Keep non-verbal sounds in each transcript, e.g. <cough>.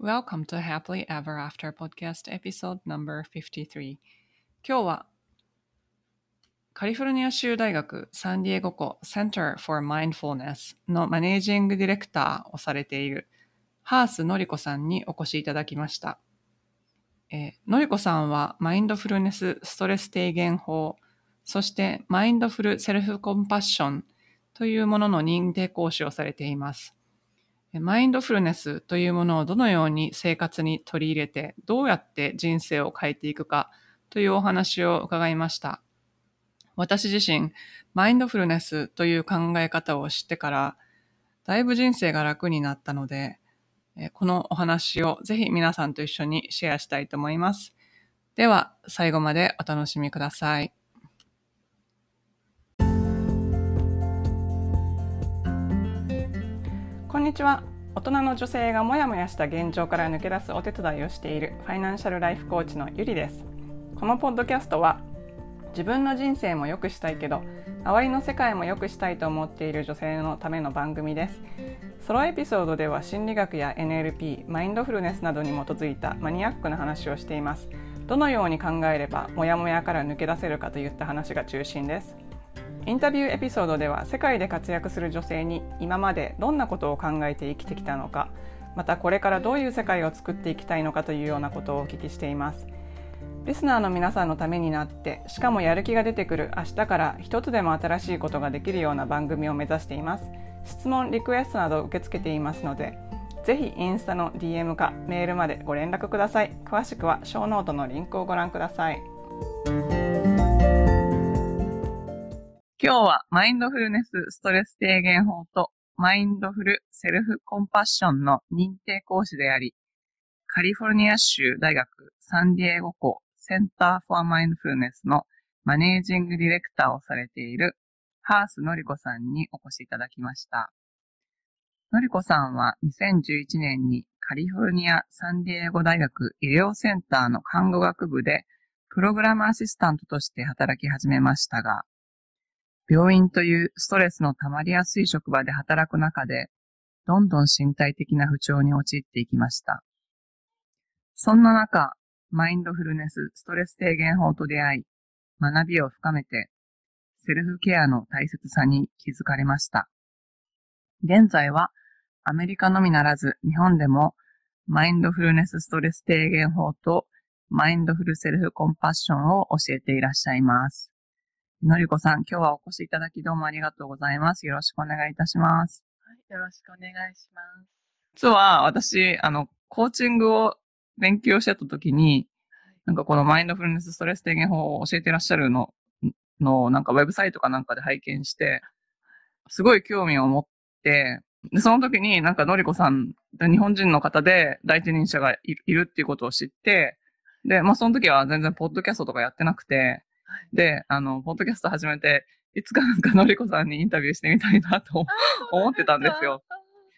Welcome to Happily Ever After Podcast Episode No.53 今日はカリフォルニア州大学サンディエゴ校 Center for Mindfulness のマネージングディレクターをされているハースのりこさんにお越しいただきました。えー、のりこさんはマインドフルネスストレス低減法、そしてマインドフルセルフコンパッションというものの認定講師をされています。マインドフルネスというものをどのように生活に取り入れて、どうやって人生を変えていくかというお話を伺いました。私自身、マインドフルネスという考え方を知ってから、だいぶ人生が楽になったので、このお話をぜひ皆さんと一緒にシェアしたいと思います。では、最後までお楽しみください。こんにちは。大人の女性がモヤモヤした現状から抜け出すお手伝いをしているファイナンシャルライフコーチのゆりです。このポッドキャストは自分の人生も良くしたいけど周りの世界も良くしたいと思っている女性のための番組です。ソロエピソードでは心理学や NLP、マインドフルネスなどに基づいたマニアックな話をしています。どのように考えればモヤモヤから抜け出せるかといった話が中心です。インタビューエピソードでは世界で活躍する女性に今までどんなことを考えて生きてきたのかまたこれからどういう世界を作っていきたいのかというようなことをお聞きしています。リスナーの皆さんのためになってしかもやる気が出てくる明日から一つでも新しいことができるような番組を目指しています。質問リクエストなど受け付けていますのでぜひインスタの DM かメールまでご連絡ください。詳しくはショーノートのリンクをご覧ください。今日はマインドフルネスストレス低減法とマインドフルセルフコンパッションの認定講師であり、カリフォルニア州大学サンディエゴ校センターフォアマインドフルネスのマネージングディレクターをされているハースのりこさんにお越しいただきました。のりこさんは2011年にカリフォルニアサンディエゴ大学医療センターの看護学部でプログラムアシスタントとして働き始めましたが、病院というストレスの溜まりやすい職場で働く中で、どんどん身体的な不調に陥っていきました。そんな中、マインドフルネスストレス低減法と出会い、学びを深めて、セルフケアの大切さに気づかれました。現在は、アメリカのみならず日本でも、マインドフルネスストレス低減法とマインドフルセルフコンパッションを教えていらっしゃいます。のりこさん、今日はお越しいただきどうもありがとうございます。よろしくお願いいたします。はい、よろしくお願いします。実は私、あの、コーチングを勉強してた時に、なんかこのマインドフルネスストレス低減法を教えてらっしゃるの、の、なんかウェブサイトかなんかで拝見して、すごい興味を持って、で、その時になんかのりこさん、日本人の方で第一人者がいるっていうことを知って、で、まあその時は全然ポッドキャストとかやってなくて、で、あの、ポッドキャスト始めて、いつかなんかのりこさんにインタビューしてみたいなと思ってたんですよ。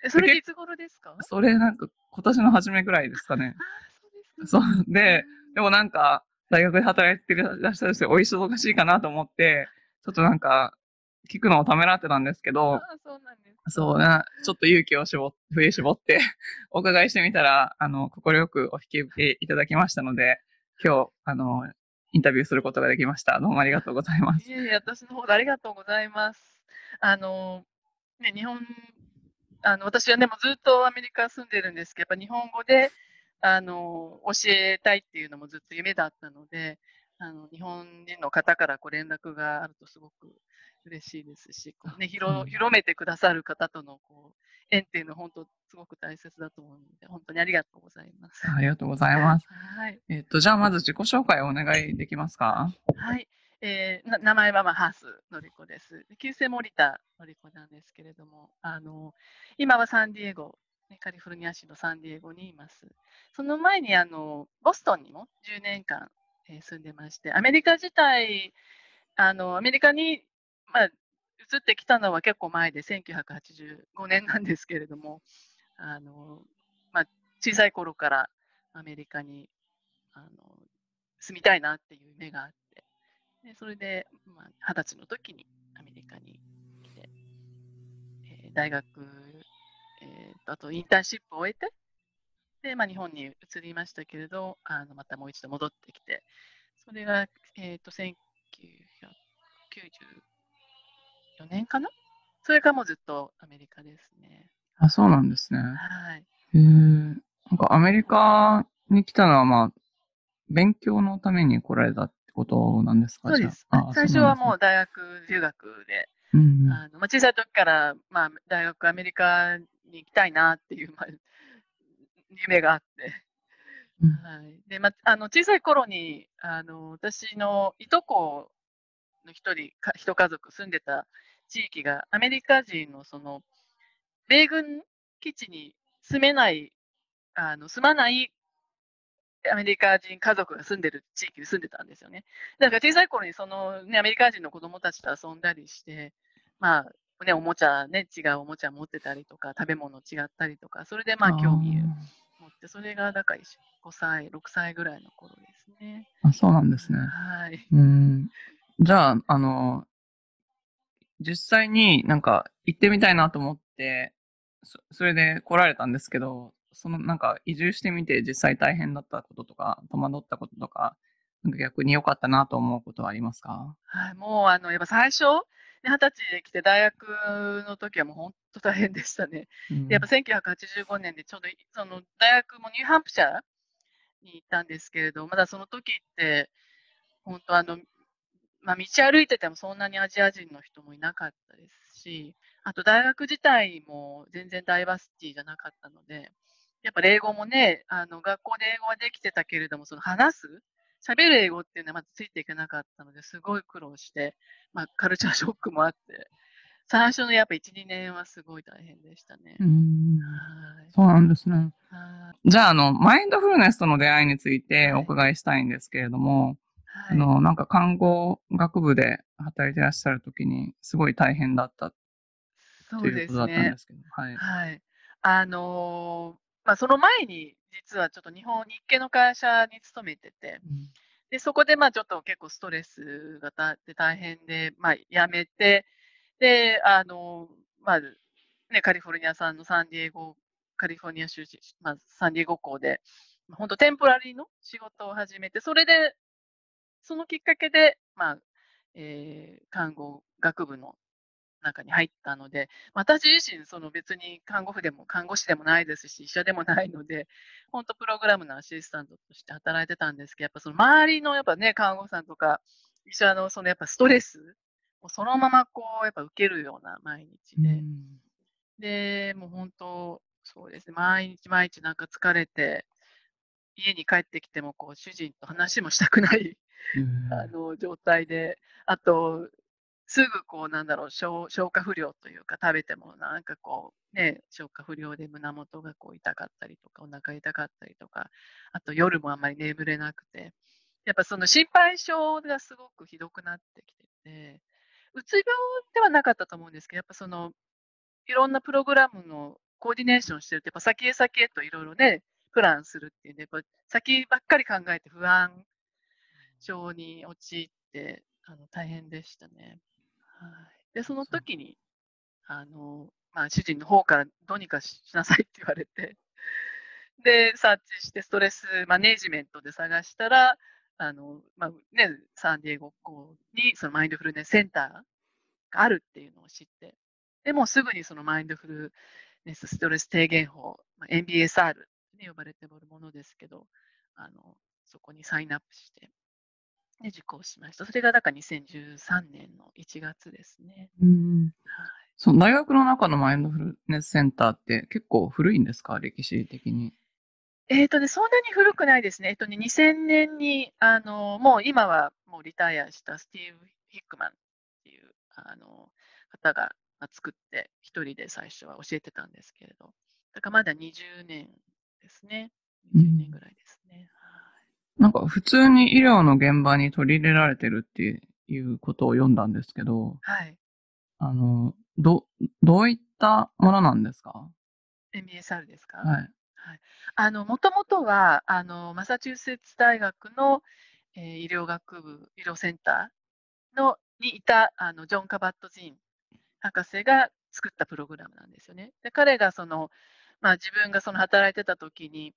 それいつ頃ですか？それなんか今年の初めぐらいですかね。そうで、でもなんか大学で働いてらっしゃる人お忙しいかなと思って、ちょっとなんか聞くのをためらってたんですけど、そうなんですそうな、ちょっと勇気を絞振り絞ってお伺いしてみたら、あの、快くお引き受けいただきましたので、今日、あの、インタビューすることができました。どうもありがとうございます。いえいえ、私の方でありがとうございます。あの、ね、日本、あの、私はねもうずっとアメリカ住んでるんですけど、やっぱ日本語で、あの、教えたいっていうのもずっと夢だったので、あの、日本人の方からこう連絡があるとすごく嬉しいですし、こうね、広広めてくださる方とのこう縁っていうのは本当すごく大切だと思うので、本当にありがとうございます。ありがとうございます。はい。えっ、と、じゃあまず自己紹介をお願いできますか？はい。えー、名前はまあハースのりこです。旧姓森田のりこなんですけれども、あの、今はサンディエゴ、ね、カリフォルニア州のサンディエゴにいます。その前にあの、ボストンにも10年間、えー、住んでまして、アメリカ自体、あの、アメリカに、まあ、移ってきたのは結構前で1985年なんですけれどもあの、まあ、小さい頃からアメリカにあの住みたいなっていう夢があってでそれで二十、まあ、歳の時にアメリカに来て、えー、大学、えー、あとインターンシップを終えてで、まあ、日本に移りましたけれど、あのまたもう一度戻ってきて、それが、えー、と1994年かな？それからもうずっとアメリカですね。あ、そうなんですね。はい。へえ。なんかアメリカに来たのは、まあ、勉強のために来られたってことなんですか？そうです。最初はもうう大学留学で、うんうん。あのまあ、小さい時から、まあ、大学アメリカに行きたいなっていう、まあ、夢があって、うん。はい。でまあ、あの小さい頃にあの私のいとこの一人か一家族住んでた地域がアメリカ人のその米軍基地に住めないあの住まないアメリカ人家族が住んでる地域に住んでたんですよね。だから小さい頃にその、ね、アメリカ人の子供たちと遊んだりして、まあね、おもちゃ、ね、違うおもちゃ持ってたりとか、食べ物違ったりとか、それでまあ興味を持って、それがだから5歳、6歳ぐらいの頃ですね。あそうなんですね。はい。うん。じゃあ、あの、実際になんか行ってみたいなと思って、そそれで来られたんですけど、そのなんか移住してみて実際大変だったこととか、戸惑ったこととか、なんか逆に良かったなと思うことはありますか？はい、もうあのやっぱ最初、ね二十歳で来て大学の時はもう本当大変でしたね。うんでやっぱ1985年でちょうどいその大学もニューハンプシャーに行ったんですけれど、まだその時って、本当あの、まあ、道歩いててもそんなにアジア人の人もいなかったですし、あと大学自体も全然ダイバーシティじゃなかったので、やっぱ英語もね、あの学校で英語はできてたけれども、その話す、喋る英語っていうのはまずついていけなかったので、すごい苦労して、まあ、カルチャーショックもあって、最初のやっぱ1、2年はすごい大変でしたね。うんはいそうなんですね。はいじゃあ、あの、マインドフルネスとの出会いについてはいお伺いしたいんですけれども、はいあの、なんか看護学部で働いてらっしゃるときに、すごい大変だったそうですということだったんねで。すけど、はい。はい。あのーまあ、その前に、実はちょっと日本、日系の会社に勤めてて、うんで、そこでまあちょっと結構ストレスがたって大変で、まあ辞めて、で、あの、まあ、ね、カリフォルニア産のサンディエゴ、カリフォルニア州、まあ、サンディエゴ校で、本当テンポラリーの仕事を始めて、それで、そのきっかけで、まあ、えー看護学部の中に入ったので、私自身、その別に看護婦でも看護師でもないですし、医者でもないので、本当プログラムのアシスタントとして働いてたんですけど、やっぱその周りのやっぱね、看護師さんとか医者のそのやっぱストレスをそのままこう、やっぱ受けるような毎日で、で、もう本当、そうですね、毎日毎日なんか疲れて、家に帰ってきてもこう主人と話もしたくないうん <laughs> あの状態で、あと、すぐこう、なんだろう消、化不良というか、食べてもなんかこう、ね、消化不良で胸元がこう痛かったりとか、お腹痛かったりとか、あと夜もあんまり眠れなくて、やっぱその心配性がすごくひどくなってきてて、うつ病ではなかったと思うんですけど、やっぱその、いろんなプログラムのコーディネーションしてると、やっぱ先へ先へといろいろね、プランするっていうんで、やっぱ先ばっかり考えて不安症に陥ってあの大変でしたね。はい、で、その時に、あの、まあ、主人の方からどうにかしなさいって言われて、で、サーチしてストレスマネージメントで探したら、あの、まあ、ね、サンディエゴ校にそのマインドフルネスセンターがあるっていうのを知って、でもうすぐにそのマインドフルネスストレス低減法、まあ、MBSR に呼ばれておるものですけど、あの、そこにサインアップして、で、受講しました。それがだから2013年の1月ですね。うんその大学の中のマインドフルネスセンターって結構古いんですか？歴史的に。えっ、とね、そんなに古くないですね。えっ、とね、2000年に、あの、もう今はもうリタイアしたスティーブ・ヒックマンっていう、あの、方がまあ作って、一人で最初は教えてたんですけれど、だからまだ20年ですね。20年ぐらいですね。なんか普通に医療の現場に取り入れられてるっていうことを読んだんですけど、はい。はい。あの、ど、どういったものなんですか？MBSR ですか？はい。あの、もともとは、あの、マサチューセッツ大学の、えー医療学部、医療センターの、にいた、あの、ジョン・カバット・ジン博士が作ったプログラムなんですよね。で、彼がその、まあ、自分がその働いてた時に、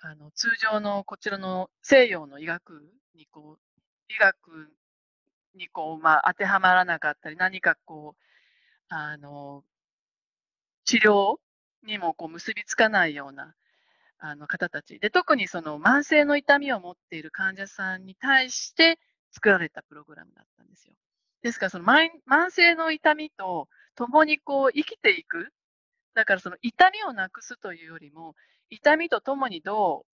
あの通常のこちらの西洋の医学にこう、医学にこう、まあ、当てはまらなかったり、何かこう、あの、治療にもこう結びつかないようなあの方たちで、特にその慢性の痛みを持っている患者さんに対して作られたプログラムだったんですよ。ですからその慢性の痛みと共にこう生きていく。だからその痛みをなくすというよりも、痛みと共にど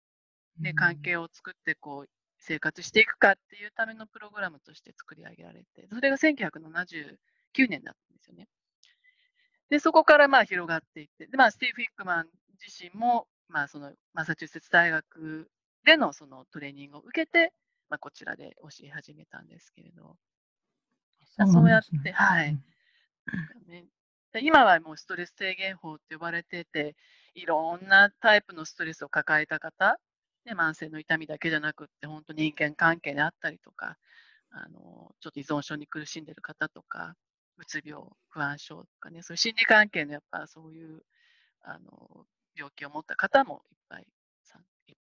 う、ね、関係を作ってこう生活していくかっていうためのプログラムとして作り上げられて、それが1979年だったんですよね。で、そこからまあ広がっていって、でまあ、スティーブ・ヒックマン自身も、まあ、そのマサチューセッツ大学でのそのトレーニングを受けて、まあ、こちらで教え始めたんですけれど、そう,、そうやって、はい、ね。今はもうストレス低減法って呼ばれてて、いろんなタイプのストレスを抱えた方、ね、慢性の痛みだけじゃなくって、本当人間関係であったりとか、あのちょっと依存症に苦しんでる方とか、うつ病、不安症とかね、そういう心理関係のやっぱそういうあの病気を持った方もいっぱい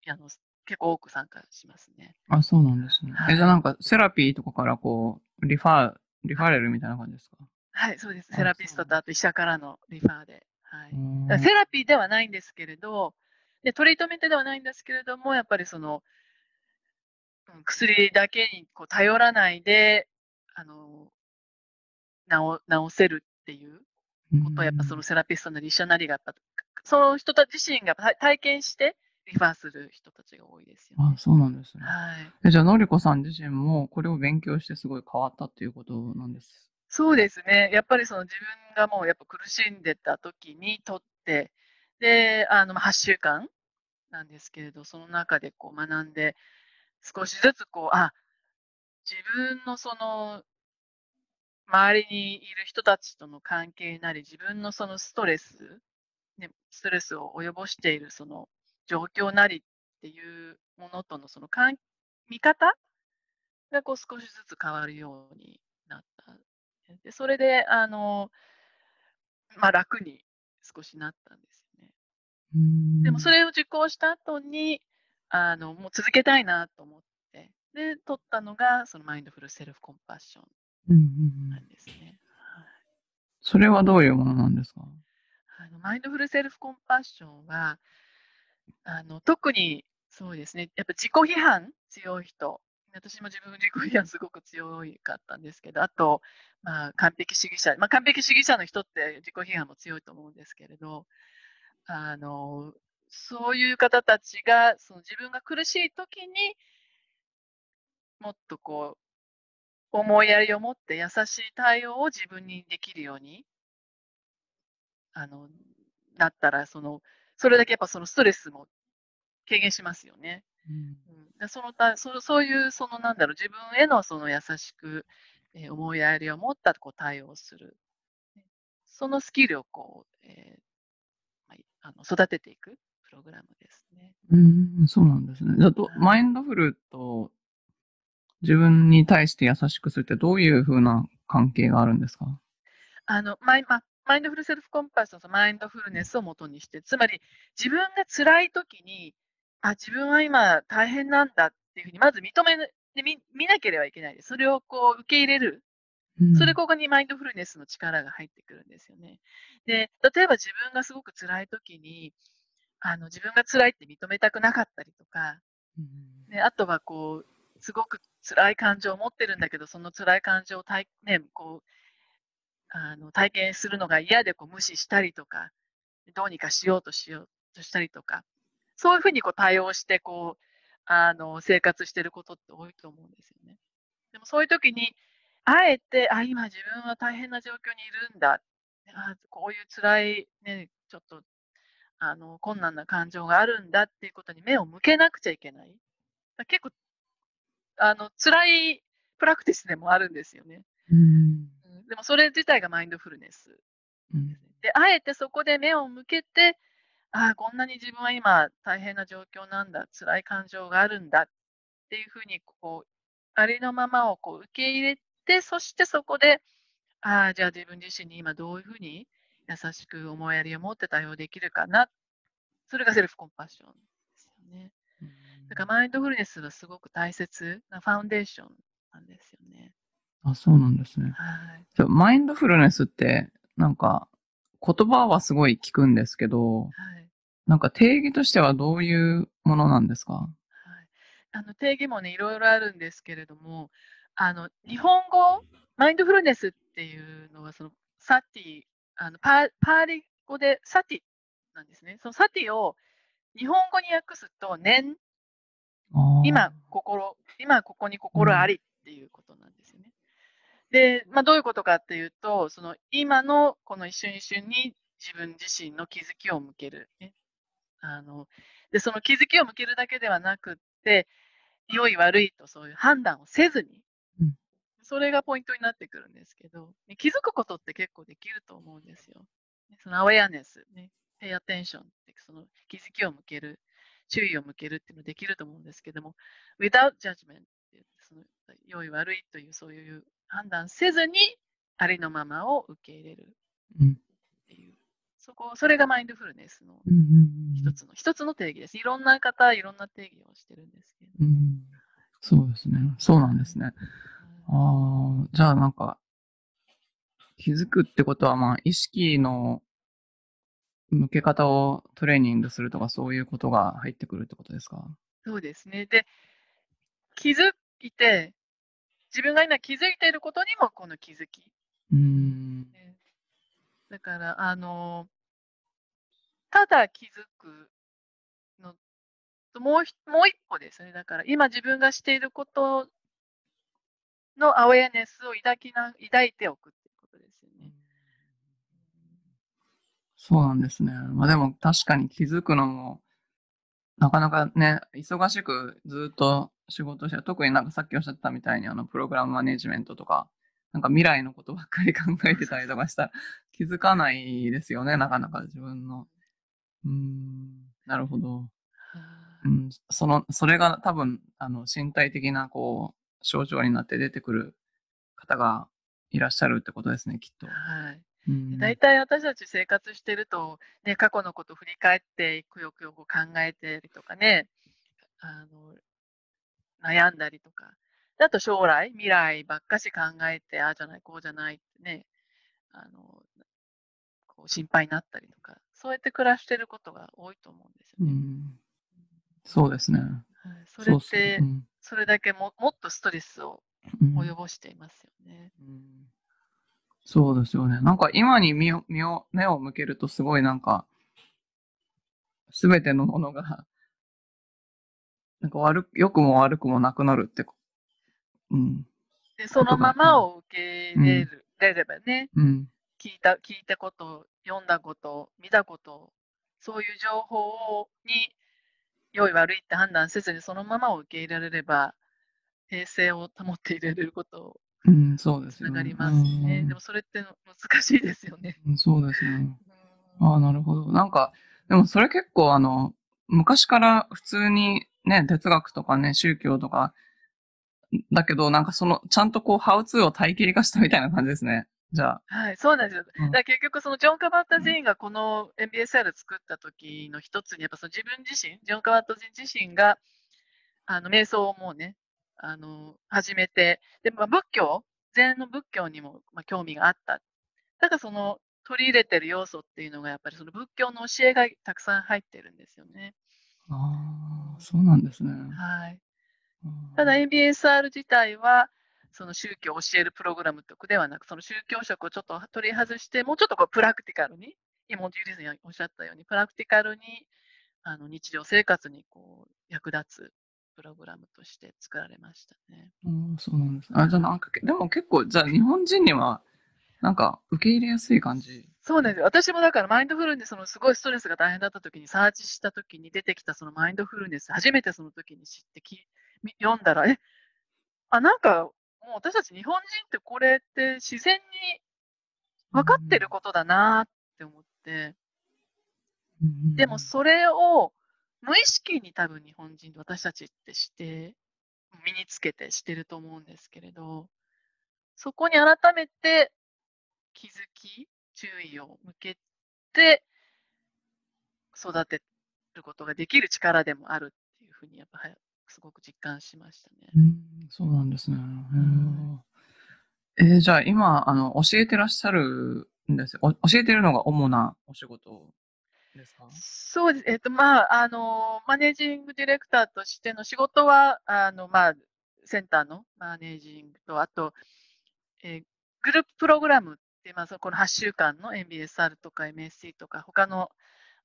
あの結構多く参加しますね。あ、そうなんですね。はい、えじゃあなんかセラピーとかからこう、リファー、リファレルみたいな感じですか？はい、そうです。セラピストとあと医者からのリファーで。はい、セラピーではないんですけれど、でトリートメントではないんですけれども、やっぱりその、うん、薬だけにこう頼らないで、あの治治せるっていうことを、やっぱそのセラピストなり医者なりが、その人たち自身が体験してリファーする人たちが多いですよ、ね、あ、そうなんですね。はい。じゃあ、のりこさん自身もこれを勉強してすごい変わったっていうことなんです。そうですね。やっぱりその自分がもうやっぱ苦しんでた時にとって、で、あの、8週間なんですけれど、その中でこう学んで、少しずつこう、あ、自分のその周りにいる人たちとの関係なり、自分のそのストレス、ね、ストレスを及ぼしているその状況なりっていうものとのその見方がこう少しずつ変わるようになった。でそれで、あの、まあ、楽に少しなったんですよね。でもそれを受講した後に、あの、もう続けたいなと思って、で、取ったのが、そのマインドフルセルフコンパッションなんですね。それはどういうものなんですか？あのマインドフルセルフコンパッションは、あの特にそうですね、やっぱ自己批判強い人、私も自分自己批判すごく強かったんですけど、あと、まあ、完璧主義者、まあ、完璧主義者の人って自己批判も強いと思うんですけれど、あのそういう方たちがその自分が苦しい時にもっとこう思いやりを持って優しい対応を自分にできるようにあのなったらその、それだけやっぱそのストレスも軽減しますよね。うん、でそのたそそういうそのなんだろう自分へのその優しく、えー、思いやりを持ったこう対応する、そのスキルをこう、えーまあ、あの育てていくプログラムですね。うん、そうなんですね。じゃあ、マインドフルと自分に対して優しくするってどういうふうな関係があるんですか？あのマイまマインドフルセルフコンパスとマインドフルネスをもとにして、つまり自分が辛い時に、あ、自分は今大変なんだっていうふうに、まず認めで見見なければいけないです。それをこう受け入れる。それここにマインドフルネスの力が入ってくるんですよね。で、例えば自分がすごく辛い時に、あの自分が辛いって認めたくなかったりとか、であとはこう、すごく辛い感情を持ってるんだけど、その辛い感情を体,、ね、こうあの体験するのが嫌でこう無視したりとか、どうにかしようとしようとしたりとか、そういうふうにこう対応してこうあの生活してることって多いと思うんですよね。でもそういう時に、あえて、あ、今自分は大変な状況にいるんだ。あこういう辛い、ね、ちょっとあの困難な感情があるんだっていうことに目を向けなくちゃいけない。結構あの辛いプラクティスでもあるんですよね。うん、でもそれ自体がマインドフルネス。うん、であえてそこで目を向けて、ああ、こんなに自分は今大変な状況なんだ、辛い感情があるんだっていうふうにこう、ありのままをこう受け入れて、そしてそこで、ああ、じゃあ自分自身に今どういうふうに優しく思いやりを持って対応できるかなっそれがセルフコンパッションですよね。だからマインドフルネスはすごく大切なファウンデーションなんですよね。あ、そうなんですね。はい。じゃあマインドフルネスって、なんか、言葉はすごい聞くんですけど、はい。なんか定義としてはどういうものなんですか？はい、あの定義もね、いろいろあるんですけれども、あの日本語、マインドフルネスっていうのは、そのサティ、あのパーパーリ語でサティなんですね。そのサティを日本語に訳すと、念、今、心、今ここに心ありっていうことなんですよね。で、まあ、どういうことかっていうと、その今のこの一瞬一瞬に自分自身の気づきを向ける、ね。あので、その気づきを向けるだけではなくって、良い悪いとそういう判断をせずに、うん。それがポイントになってくるんですけど、ね気づくことって結構できると思うんですよ。ねそのアウェアネス、ね、pay attention ってその気づきを向ける、注意を向けるっていうのできると思うんですけども、without judgment ってその良い悪いというそういう判断せずにありのままを受け入れる。うんそこ、それがマインドフルネスの一つの、一つの定義です。いろんな方、いろんな定義をしてるんですけど。うんうんそうですね。そうなんですね。はいああ、じゃあなんか、気づくってことは、まあ、意識の向け方をトレーニングするとか、そういうことが入ってくるってことですか？そうですね。で、気づいて、自分が今気づいていることにもこの気づき。うーん。ねだから、あの、ただ気づくのと、もうもう一歩ですね。だから、今自分がしていることのアウェアネスを抱きな、抱いておくってことですよね。そうなんですね。まあでも確かに気づくのも、なかなかね、忙しくずっと仕事して、特になんかさっきおっしゃったみたいに、あの、プログラムマネジメントとか、なんか未来のことばっかり考えてたりとかしたら、気づかないですよね、なかなか自分の。うーん、なるほど。はういん、その、それが多分、あの、身体的な、こう、症状になって出てくる方がいらっしゃるってことですね、きっと。はい。うん。大体私たち生活してると、ね、過去のことを振り返って、くよくよこう考えてりとかね、あの、悩んだりとか。であと将来、未来ばっかし考えて、ああじゃない、こうじゃないってね、あの、こう心配になったりとか、そうやって暮らしてることが多いと思うんですよね。うん。そうですね。はい、それってう、んそれだけももっとストレスをうん及ぼしていますよね。うんそうですよね。なんか今に身を、目を向けるとすごいなんか、すべてのものが、なんか悪く、良くも悪くもなくなるってこ、うん、で、そのままを受け入れる、れればね、うん、聞いた、聞いたこと、読んだこと、見たこと、そういう情報に良い悪いって判断せずにそのままを受け入れられれば、平静を保っていられることうん、そうですよね。がりますね。うんでもそれって難しいですよね。うんそうですね。うんああ、なるほど。なんか、でもそれ結構あの、昔から普通にね、哲学とかね、宗教とか、だけど、なんかその、ちゃんとこう、ハウツーを体系化したみたいな感じですね。じゃあ。はい、そうなんですよ。うんだ結局、そのジョン・カバッタ人がこの MBSR 作った時の一つに、やっぱその自分自身、ジョン・カバッタ人自身が、あの、瞑想をもうね、あの、始めて、で、まあ、仏教、禅の仏教にも、まあ、興味があった。だからその、取り入れてる要素っていうのが、やっぱりその仏教の教えがたくさん入ってるんですよね。ああ、そうなんですね。はい。うんただ MBSR 自体は、その宗教を教えるプログラムとかではなく、その宗教色をちょっと取り外して、もうちょっとこうプラクティカルに、今、ジュリーさんがおっしゃったように、プラクティカルにあの日常生活にこう役立つプログラムとして作られましたね。うんそうなんです。あ、じゃあなんかけ、でも結構、じゃあ日本人には、なんか受け入れやすい感じ？そうなんですよ。私もだからマインドフルネスのすごいストレスが大変だった時にサーチした時に出てきたそのマインドフルネス、初めてその時に知ってきみ読んだら、え、あ、なんかもう私たち日本人ってこれって自然に分かってることだなって思って、うんでもそれを無意識に多分日本人、私たちってして、身につけてしてると思うんですけれど、そこに改めて気づき、注意を向けて育てることができる力でもあるっていうふうに、やっぱはすごく実感しましたね。うん、そうなんですね。えーじゃあ今、あの、教えてらっしゃるんです教えてるのが主なお仕事ですか？そうです。えっと、まあ、あの、マネージングディレクターとしての仕事は、あの、まあ、センターのマネージングと、あと、えーグループプログラムって、まあ、そのこの8週間の MBSR とか MSC とか、他の、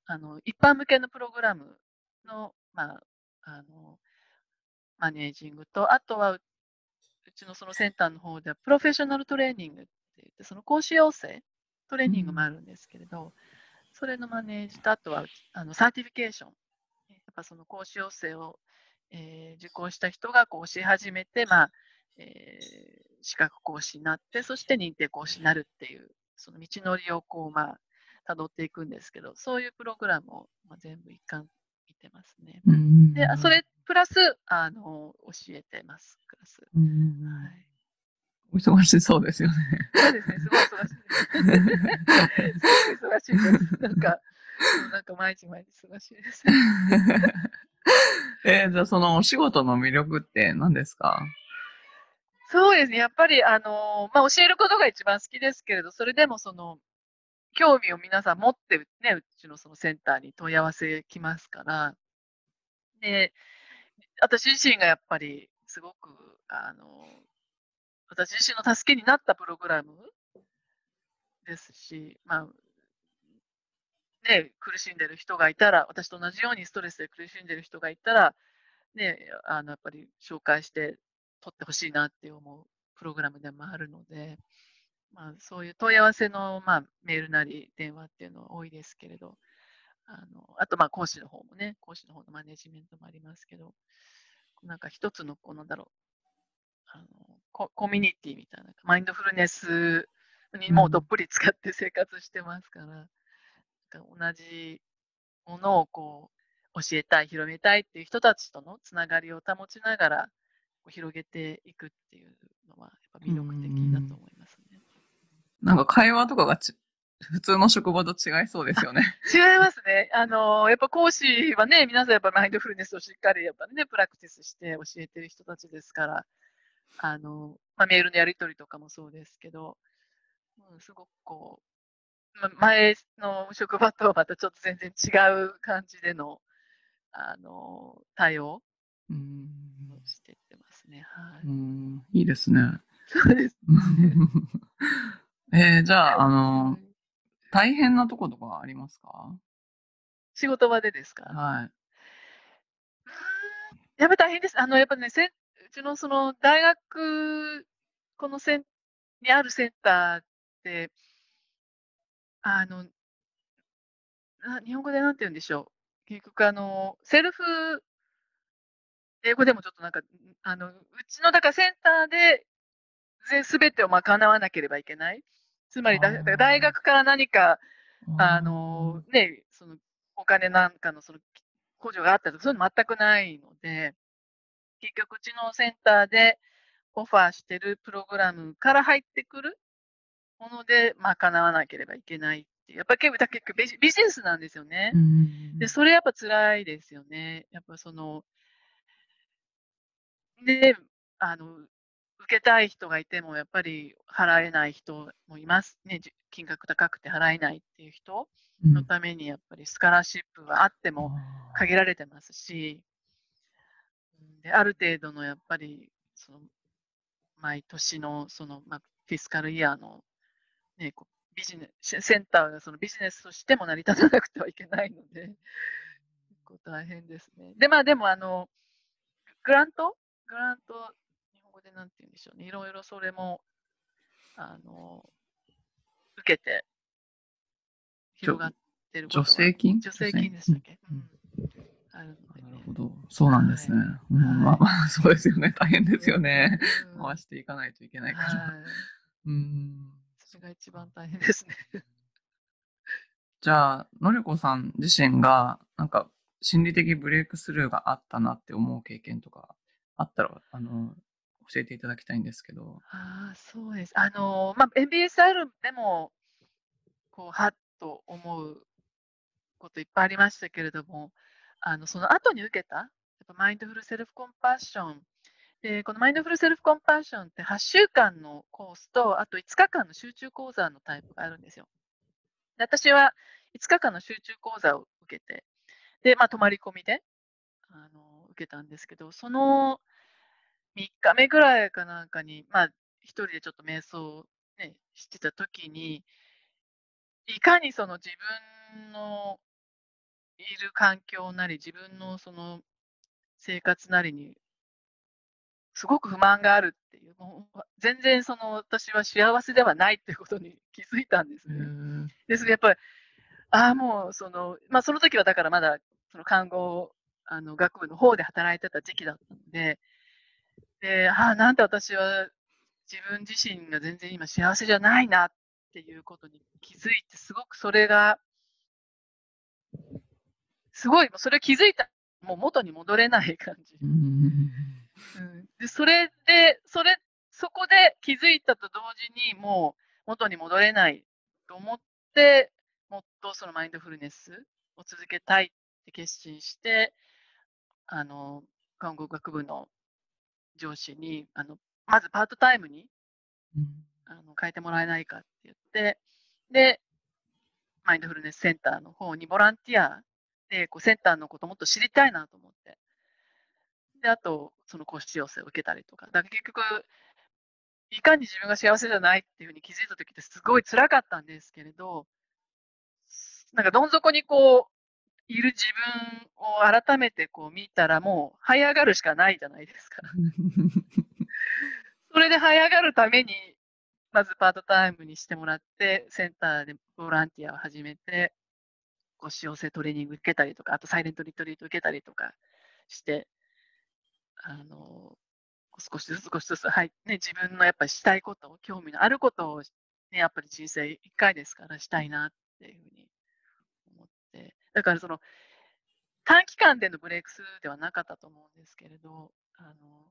あの、一般向けのプログラムの、まあ、あの、 managing と、あとは、ううちのそのセンターの方では、 professional training って言って、その講師養成トレーニングもあるんですけれど、それの manage と、あとはあの certification。やっぱその講師養成を、えー受講した人がこう教え始めて、まあえー資格講師になって、そして認定講師になるっていう、その道のりをこう、まあ、辿っていくんですけど、そういうプログラムを、まあ、全部一貫見てますね。うんで、あそれプラス、あの、教えてます、クラス。うんはい。お忙しそうですよね。そうですね、すごい忙しいです。すごい忙しいです。なんか、なんか毎日毎日忙しいです。<laughs> えーじゃあそのお仕事の魅力って何ですか？そうですね、やっぱり、あの、まあ、教えることが一番好きですけれど、それでもその、興味を皆さん持って、ね、うちのそのセンターに問い合わせきますから、で、私自身がやっぱり、すごく、あの、私自身の助けになったプログラムですし、まあ、ね、苦しんでる人がいたら、私と同じようにストレスで苦しんでる人がいたら、ね、あの、やっぱり紹介して取ってほしいなって思うプログラムでもあるので、まあ、そういう問い合わせの、まあ、メールなり電話っていうのは多いですけれど、あのあと、まあ、講師の方もね、講師の方のマネジメントもありますけど、なんか一つの、こうなんだろう、あのココミュニティみたいな、マインドフルネスにもうどっぷり使って生活してますから、なんか同じものをこう教えたい、広めたいっていう人たちとのつながりを保ちながら広げていくっていうのは、やっぱ魅力的だと思いますね。なんか会話とかがち普通の職場と違いそうですよね。違いますね。あの、やっぱ講師はね、皆さんやっぱマインドフルネスをしっかりやっぱね、プラクティスして教えてる人たちですから、あの、まあ、メールのやり取りとかもそうですけど、うん、すごくこう、ま前の職場とはまたちょっと全然違う感じでの、あの、対応うんをしていってますね。はい。うんいいですね。そうです。<laughs> えーじゃあ、あの、大変なとことかありますか？仕事場でですか？はい。やっぱり大変です。あの、やっぱね、せんうちのその大学、このセンにあるセンターって、あの、な日本語でなんて言うんでしょう？結局、あの、セルフ、英語でもちょっとなんか、んあの、うちの、だからセンターで、全すべてを賄わなければいけない。つまり大学から何か、あの、ね、その、お金なんかのその、補助があったとか、そういうの全くないので、結局、うちのセンターでオファーしてるプログラムから入ってくるもので賄わなければいけないって。やっぱり結局ビジビジネスなんですよね。うんで、それやっぱ辛いですよね。やっぱその、で、あの、受けたい人がいても、やっぱり払えない人もいますね。じ金額高くて払えないっていう人うんのために、やっぱりスカラシップがあっても限られてますし、うんで、ある程度のやっぱり、その、毎年の、その、まあ、フィスカルイヤーの、ね、こうビジネス、センターがそのビジネスとしても成り立たなくてはいけないので、結構大変ですね。で、まあでも、あの、グラント？グラント、でなんて言うんでしょうね。いろいろそれも、あの、受けて、広がってる助成金？助成金でしたっけ、うんうんあるのでねなるほど。そうなんですね。はいうんはいまあまあ、そうですよね。大変ですよね。うん回していかないといけないから。はい。うんそれが一番大変ですね。じゃあ、のりこさん自身が、なんか、心理的ブレイクスルーがあったなって思う経験とかあったら、あの、教えていただきたいんですけど。ああ、そうです。あの、まあ、MBSR でも、こう、はっと思うこといっぱいありましたけれども、あのその後に受けた、やっぱマインドフルセルフコンパッション。で、このマインドフルセルフコンパッションって8週間のコースと、あと5日間の集中講座のタイプがあるんですよ。で私は5日間の集中講座を受けて、で、まあ、泊まり込みで、あの、受けたんですけど、その3日目ぐらいかなんかに、まあ、一人でちょっと瞑想をね、してた時に、いかにその自分のいる環境なり、自分のその生活なりに、すごく不満があるっていう、もう全然その私は幸せではないっていうことに <laughs> 気づいたんですね。ですやっぱり、ああ、もうその、まあその時はだからまだその看護あの学部の方で働いてた時期だったので、で、ああ、なんで私は自分自身が全然今幸せじゃないなっていうことに気づいて、すごくそれが、すごい、それ気づいたもう元に戻れない感じ。うん、でそれで、それ、そこで気づいたと同時に、もう元に戻れないと思って、もっとそのマインドフルネスを続けたいって決心して、あの、看護学部の上司に、あの、まずパートタイムに、うん、あの変えてもらえないかって言って、で、マインドフルネスセンターの方にボランティアで、こうセンターのこともっと知りたいなと思って。で、あと、その講師要請を受けたりとか。だから結局、いかに自分が幸せじゃないっていうふうに気づいた時ってすごい辛かったんですけれど、なんかどん底にこう、いる自分を改めてこう見たらもう這い上がるしかないじゃないですか。<laughs> それで這い上がるために、まずパートタイムにしてもらって、センターでボランティアを始めて、こう、使用性トレーニング受けたりとか、あとサイレントリトリート受けたりとかして、あの、少しずつ少しずつ、はい、ね、自分のやっぱりしたいことを、興味のあることを、ね、やっぱり人生一回ですからしたいなっていうふうにだからその、短期間でのブレイクスルーではなかったと思うんですけれど、あの、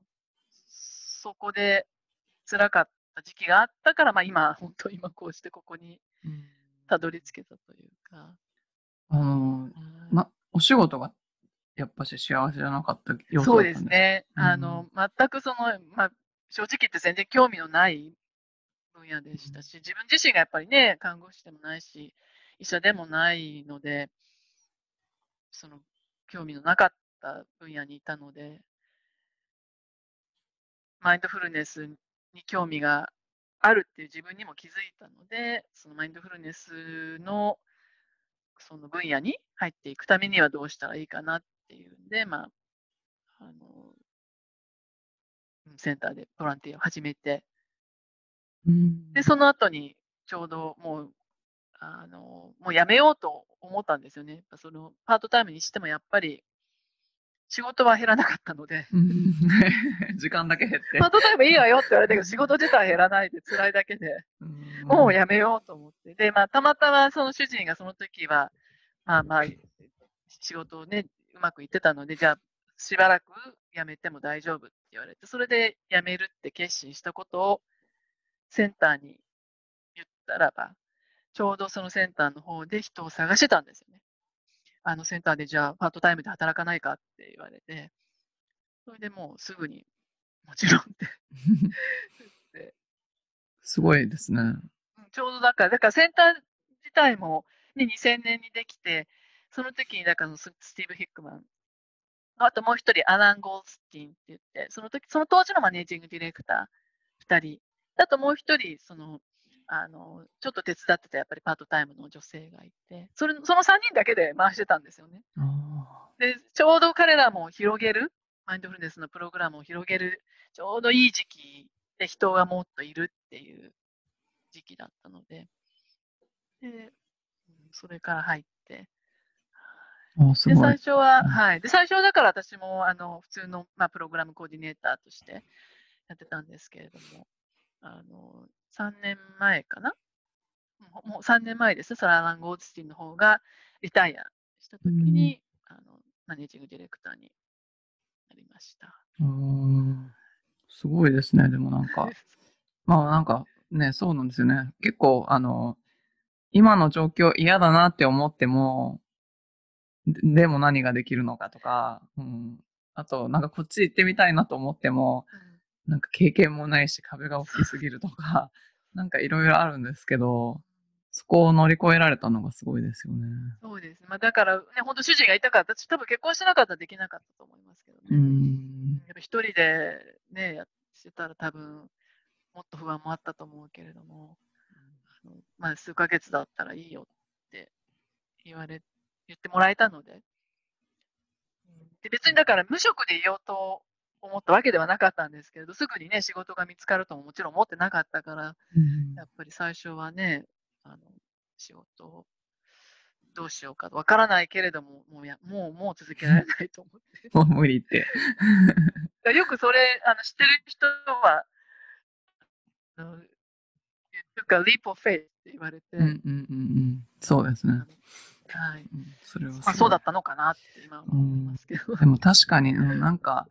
そこで辛かった時期があったから、まあ今、本当今こうしてここにたどり着けたというか。あの、ま、お仕事がやっぱし幸せじゃなかった要素そうですね。うん、あの、全くその、まあ、正直言って全然興味のない分野でしたし、自分自身がやっぱりね、看護師でもないし、医者でもないので、その、興味のなかった分野にいたので、マインドフルネスに興味があるっていう自分にも気づいたので、そのマインドフルネスのその分野に入っていくためにはどうしたらいいかなっていうんで、まあ、あの、センターでボランティアを始めて、うん、で、その後にちょうどもう、あの、もうやめようと思ったんですよね。そのパートタイムにしてもやっぱり仕事は減らなかったので。<laughs> 時間だけ減って。パートタイムいいわよって言われたけど、仕事自体減らないで辛いだけで、もうやめようと思って。で、まあ、たまたまその主人がその時は、まあまあ、仕事をね、うまくいってたので、じゃあ、しばらく辞めても大丈夫って言われて、それで辞めるって決心したことをセンターに言ったらば、ちょうどそのセンターの方で人を探してたんですよね。あのセンターでじゃあパートタイムで働かないかって言われて、それでもうすぐに、もちろんって <laughs> すごいですね。ちょうどだから、だからセンター自体も、ね、2000年にできて、その時にだからスティーブ・ヒックマン、あともう一人アラン・ゴールスティンって言って、その時、その当時のマネージングディレクター2人、あともう一人、そのあの、ちょっと手伝ってたやっぱりパートタイムの女性がいて、それその3人だけで回してたんですよね。で、ちょうど彼らも広げる、マインドフルネスのプログラムを広げる、ちょうどいい時期で人がもっといるっていう時期だったので、で、それから入って、で最初は、はい。で、最初はだから私も、あの、普通の、まあ、プログラムコーディネーターとしてやってたんですけれども、あの、3年前かな？もう3年前です、サラ・ラン・ゴーズスティンの方がリタイアしたときに、うん、あの、マネージングディレクターになりました。すごいですね、でもなんか。<laughs> まあなんかね、そうなんですよね。結構、あの、今の状況嫌だなって思っても、ででも何ができるのかとか、うん。あと、なんかこっち行ってみたいなと思っても、なんか経験もないし壁が大きすぎるとか、<laughs> なんかいろいろあるんですけど、そこを乗り越えられたのがすごいですよね。そうですね。まあ、だから、ね、本当主人がいたから、私多分結婚してなかったらできなかったと思いますけどね。うん。やっぱ一人でね、やってたら多分、もっと不安もあったと思うけれども、あのまあ、数ヶ月だったらいいよって言われ、言ってもらえたので、うんで別にだから無職でいようと思ったわけではなかったんですけれど、すぐにね、仕事が見つかるとももちろん思ってなかったから、うんやっぱり最初はね、あの仕事をどうしようかわからないけれども、もうやもうもう続けられないと思って。<laughs> もう無理って。<laughs> よくそれあの知ってる人は、あのいうか、leap of faith って言われて、うんうんうんうん。そうですね。はいうんそれはまあ、そうだったのかなって今は思いますけど。でも確かに、うんなんか、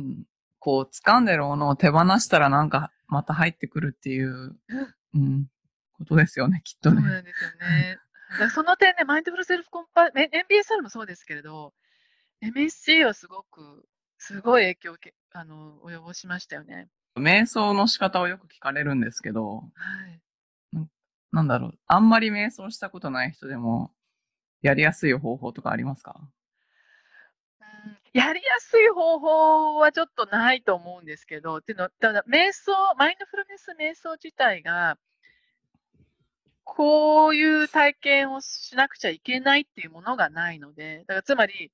うん、こう、掴んでるものを手放したらなんか、また入ってくるっていう、<laughs> うん、ことですよね、きっとね。そうなんですよね。だその点ね、マインドフルセルフコンパ、ね MBSR もそうですけれど、MSC はすごく、すごい影響をあの及ぼしましたよね。瞑想の仕方をよく聞かれるんですけど、はい。なんだろう、あんまり瞑想したことない人でも、やりやすい方法とかありますか？うんやりやすい方法はちょっとないと思うんですけど、っていうのただ瞑想、マインドフルネス瞑想自体が、こういう体験をしなくちゃいけないっていうものがないので、だからつまり、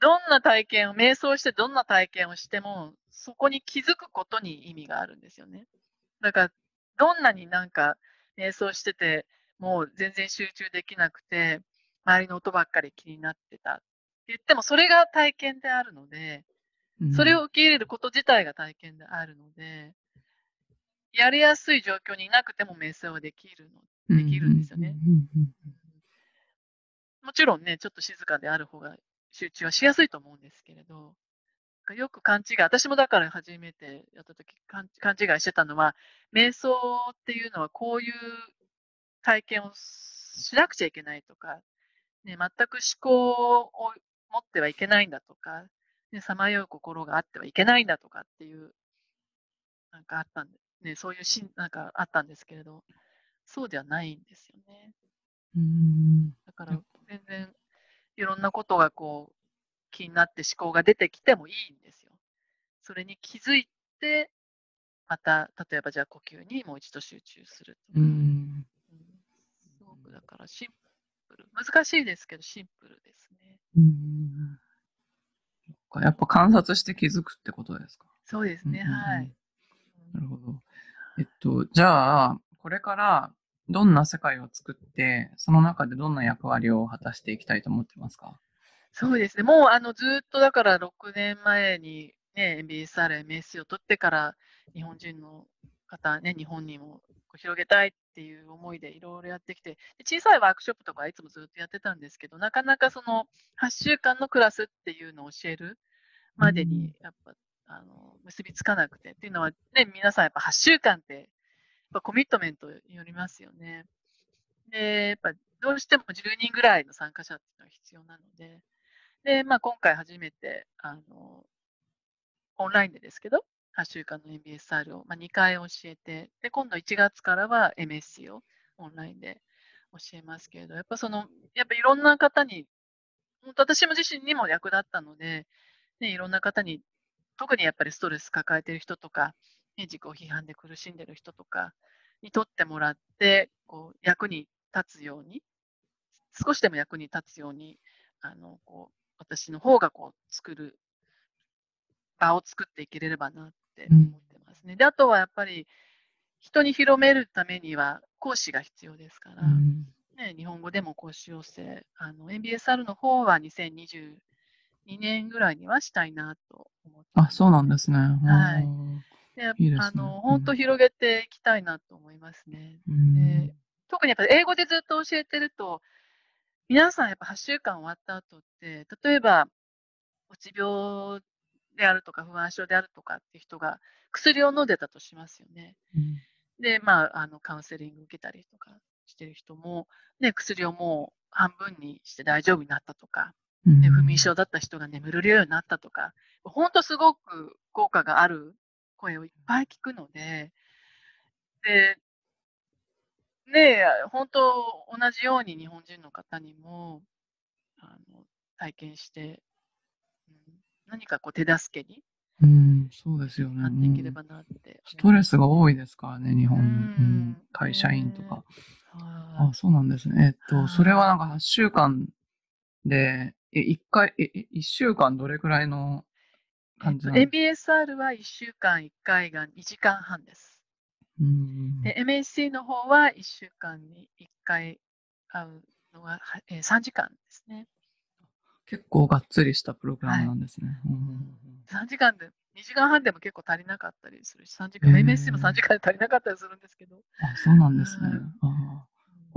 どんな体験を、瞑想してどんな体験をしても、そこに気づくことに意味があるんですよね。だから、どんなになんか瞑想してて、もう全然集中できなくて、周りの音ばっかり気になってた言っても、それが体験であるので、それを受け入れること自体が体験であるので、やりやすい状況にいなくても瞑想はできるの。できるんですよね。もちろんね、ちょっと静かである方が集中はしやすいと思うんですけれど、よく勘違い、私もだから初めてやった時勘勘違いしてたのは、瞑想っていうのはこういう体験をしなくちゃいけないとか、ね、全く思考を持ってはいけないんだとか、ね、さまよう心があってはいけないんだとかっていう、なんかあったんで、ね、そういうしんなんかあったんですけれど、そうではないんですよね。うんだから全然いろんなことがこう気になって思考が出てきてもいいんですよ。それに気づいて、また例えばじゃあ呼吸にもう一度集中するとか。うんうんすごくだからシンプル。難しいですけどシンプルですね。うんやっぱ観察して気づくってことですか？そうですね、うんはい。なるほど。えっと、じゃあ、これからどんな世界を作って、その中でどんな役割を果たしていきたいと思ってますか？そうですね。もうあのずっとだから6年前にね、MBSR、MSC を取ってから日本人の方、ね、日本にも広げたいっていう思いでいろいろやってきて、で小さいワークショップとかはいつもずっとやってたんですけど、なかなかその8週間のクラスっていうのを教えるまでうん。にやっぱ、あの結びつかなくて。っていうのは、ね、皆さんやっぱ8週間ってやっぱコミットメントによりますよね。で、やっぱどうしても10人ぐらいの参加者っていうのが必要なので、で、まあ、今回初めて、あの、オンラインでですけど、8週間の MBSR を、まあ、2回教えて、で、今度1月からは MSC をオンラインで教えますけれど、やっぱその、やっぱいろんな方に、本当私も自身にも役立ったので、ね、いろんな方に、特にやっぱりストレス抱えている人とか、ね、自己批判で苦しんでいる人とかにとってもらって、こう、役に立つように、少しでも役に立つように、あの、こう、私の方がこう、作る、場を作っていければなってうん。思ってますね。で、あとはやっぱり、人に広めるためには講師が必要ですから、うん。ね、日本語でも講師養成、あの、MBSR の方は2022年ぐらいにはしたいなと思ってあ、そうなんですね。はい。うんでね。あの、うん本当広げていきたいなと思いますね。うん。で特にやっぱり英語でずっと教えてると、皆さんやっぱ8週間終わった後って、例えば、うつ病であるとか不安症であるとかっていう人が薬を飲んでたとしますよね。うんで、まあ、あの、カウンセリング受けたりとかしてる人も、ね、薬をも半分にして大丈夫になったとか、うんで不眠症だった人が眠れるようになったとか、本当すごく効果がある声をいっぱい聞くので、で、ねえ、本当同じように日本人の方にも、あの、体験して、うん、何かこう手助けにうん、そうですよね。なっていけれうんばなって。ストレスが多いですからね、日本。ううんん、会社員とか。はあ、そうなんですね。えっと、はいそれはなんか8週間で、え、1回、え、え1週間どれくらいの感じなんですか？MBSR は1週間1回が2時間半です。うん。で、MSC の方は1週間に1回会うのが、はえー3時間ですね。結構がっつりしたプログラムなんですね。うんうんうん3時間で、2時間半でも結構足りなかったりするし、3時間、MSC も3時間で足りなかったりするんですけど。あ、そうなんですねはい。あうん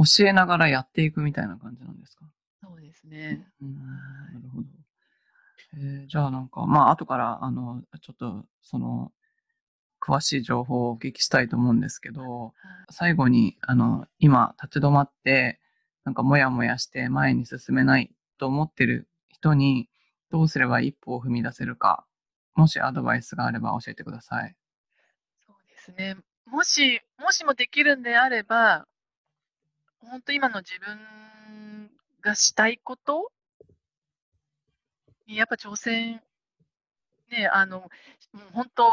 ー教えながらやっていくみたいな感じなんですか？そうですね。うん、なるほど。えーじゃあなんか、まあ後から、あの、ちょっと、その、詳しい情報をお聞きしたいと思うんですけど、はい最後に、あの、今、立ち止まって、なんか、もやもやして前に進めないと思ってる人に、どうすれば一歩を踏み出せるか、もしアドバイスがあれば教えてください。そうですね。もし、もしもできるんであれば、本当今の自分がしたいことにやっぱ挑戦、ね、あの、もう本当、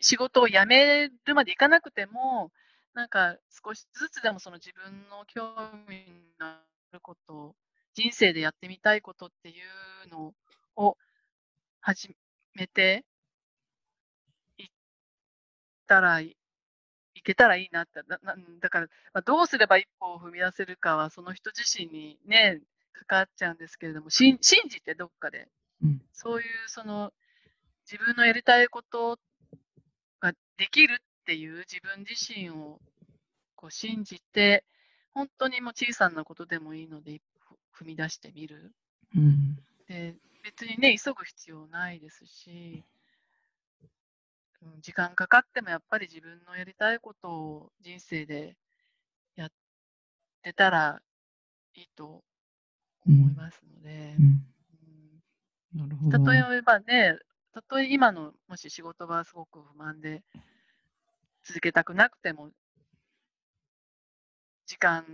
仕事を辞めるまでいかなくても、なんか少しずつでもその自分の興味のあることを、人生でやってみたいことっていうのを始めていったらいいけたらいいなって、ななだから、まあ、どうすれば一歩を踏み出せるかは、その人自身にね、かかっちゃうんですけれども、信信じてどっかで、うん。そういうその自分のやりたいことができるっていう自分自身をこう信じて、本当にもう小さなことでもいいので、一歩踏み出してみる。うん。で別にね、急ぐ必要ないですし、うん、時間かかってもやっぱり自分のやりたいことを人生でやってたらいいと思いますのでう、ん。うん。例えばね、たとえ今のもし仕事がすごく不満で続けたくなくても、時間、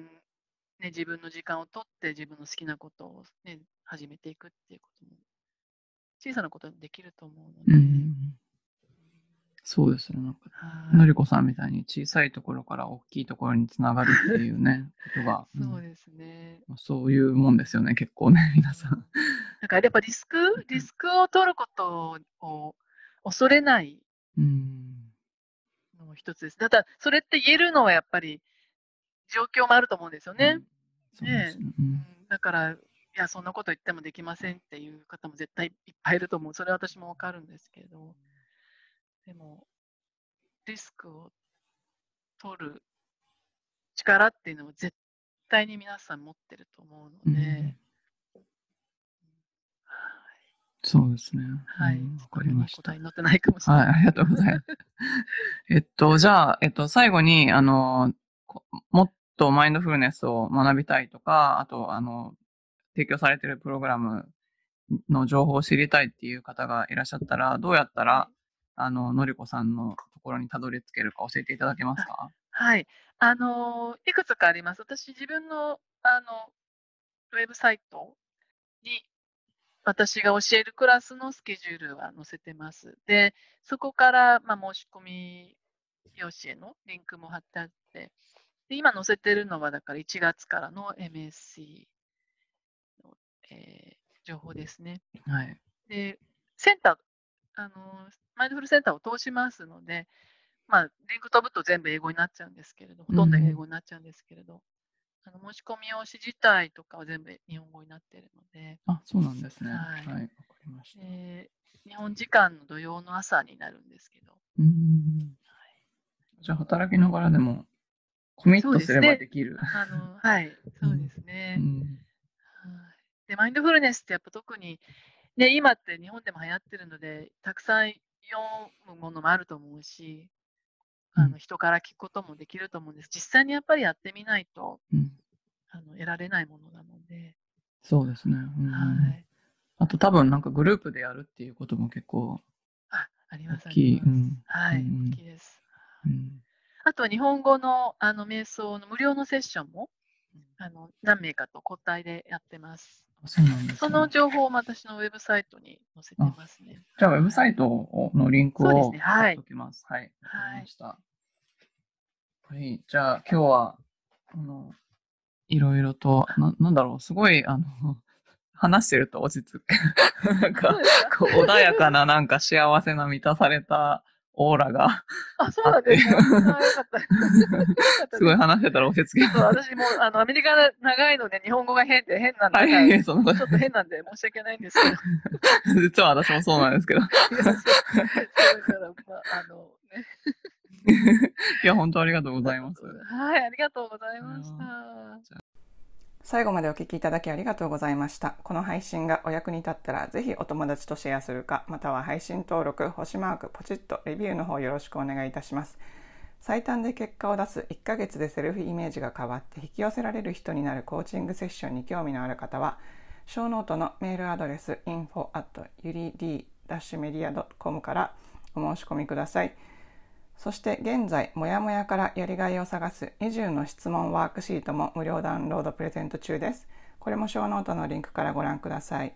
ね、自分の時間を取って自分の好きなことを、ね、始めていくっていうことも、小さなことでできると思うのうで、ん。そうですね。なんか、はいのりこさんみたいに小さいところから大きいところにつながるっていうね、ことが、うんそうですね。まあそういうもんですよね、結構ね、皆さん。だからやっぱリスク、リスクを取ることを恐れないうん。のも一つです。ただ、それって言えるのはやっぱり状況もあると思うんですよね。ね。だから、いや、そんなこと言ってもできませんっていう方も絶対いっぱいいると思う。それは私もわかるんですけど、でも、リスクを取る力っていうのは絶対に皆さん持ってると思うのうんで、そうですね。はい、うんわかりました答え。に載ってないかもしれない。はい、ありがとうございます。えっと、じゃあ、えっと、最後に、あの、こもっとマインドフルネスを学びたいとか、あと、あの、提供されているプログラムの情報を知りたいっていう方がいらっしゃったら、どうやったら、あの、のりこさんのところにたどり着けるか教えていただけますか？はい。あのいくつかあります。私、自分の、あの、ウェブサイトに、私が教えるクラスのスケジュールは載せてます。で、そこから、まあ、申し込 mi 用紙へのリンクも貼ってあって、で今載せてるのは、だから1月からの MSC の、えー情報ですね。はい。で、センター、あの、マインドフルセンターを通しますので、まあ、リンク飛ぶと全部英語になっちゃうんですけれど、ほとんど英語になっちゃうんですけれど、あの申し込み用紙自体とかは全部日本語になっているので、あ、そうなんですね。は。はいいわ、かりました。で日本時間の土曜の朝になるんですけど、うーん。じゃあ、働きながらでも、コミットすればできる。あの、<laughs> はい、そうですね。うん。はいで、マインドフルネスってやっぱ特に、ね、今って日本でも流行ってるので、たくさん読むものもあると思うし、あうんの人から聞くこともできると思うんです。実際にやっぱりやってみないとうん。あの得られないものなので、そうですね。うんはい。あと多分なんかグループでやるっていうことも結構、あ、あります。大きいうんはい、大きいです。うんあとは日本語のあの瞑想の無料のセッションもあの何名かと交代でやってます。あそうなんですねその情報も私のウェブサイトに載せてますね。じゃあウェブサイトのリンクそうですをねはい貼っときます。はい。わかはいりました。はい。じゃあ今日は、あの、いろいろと、ななんだろう、すごい、あの、<laughs> 話してると落ち着く。<laughs> なんか、ですか？こう穏やかな、なんか幸せな満たされたオーラが、あ、そうなんですか。すごい話してたら落ち着きちょっと私もあのアメリカが長いので日本語が変で変なんで、はちょっと変なんで申し訳ないんですけど。実は私もそうなんですけど。いやそうそうだから、まあ、あのね。<laughs> いや、本当ありがとうございます。はい、ありがとうございました。最後までお聞きいただきありがとうございました。この配信がお役に立ったら、ぜひお友達とシェアするか、または配信登録、星マーク、ポチッとレビューの方よろしくお願いいたします。最短で結果を出す1ヶ月でセルフイメージが変わって引き寄せられる人になるコーチングセッションに興味のある方は、ショーノートのメールアドレス info at yuri-media.com からお申し込みください。そして現在、もやもやからやりがいを探す20の質問ワークシートも無料ダウンロードプレゼント中です。これもショーノートのリンクからご覧ください。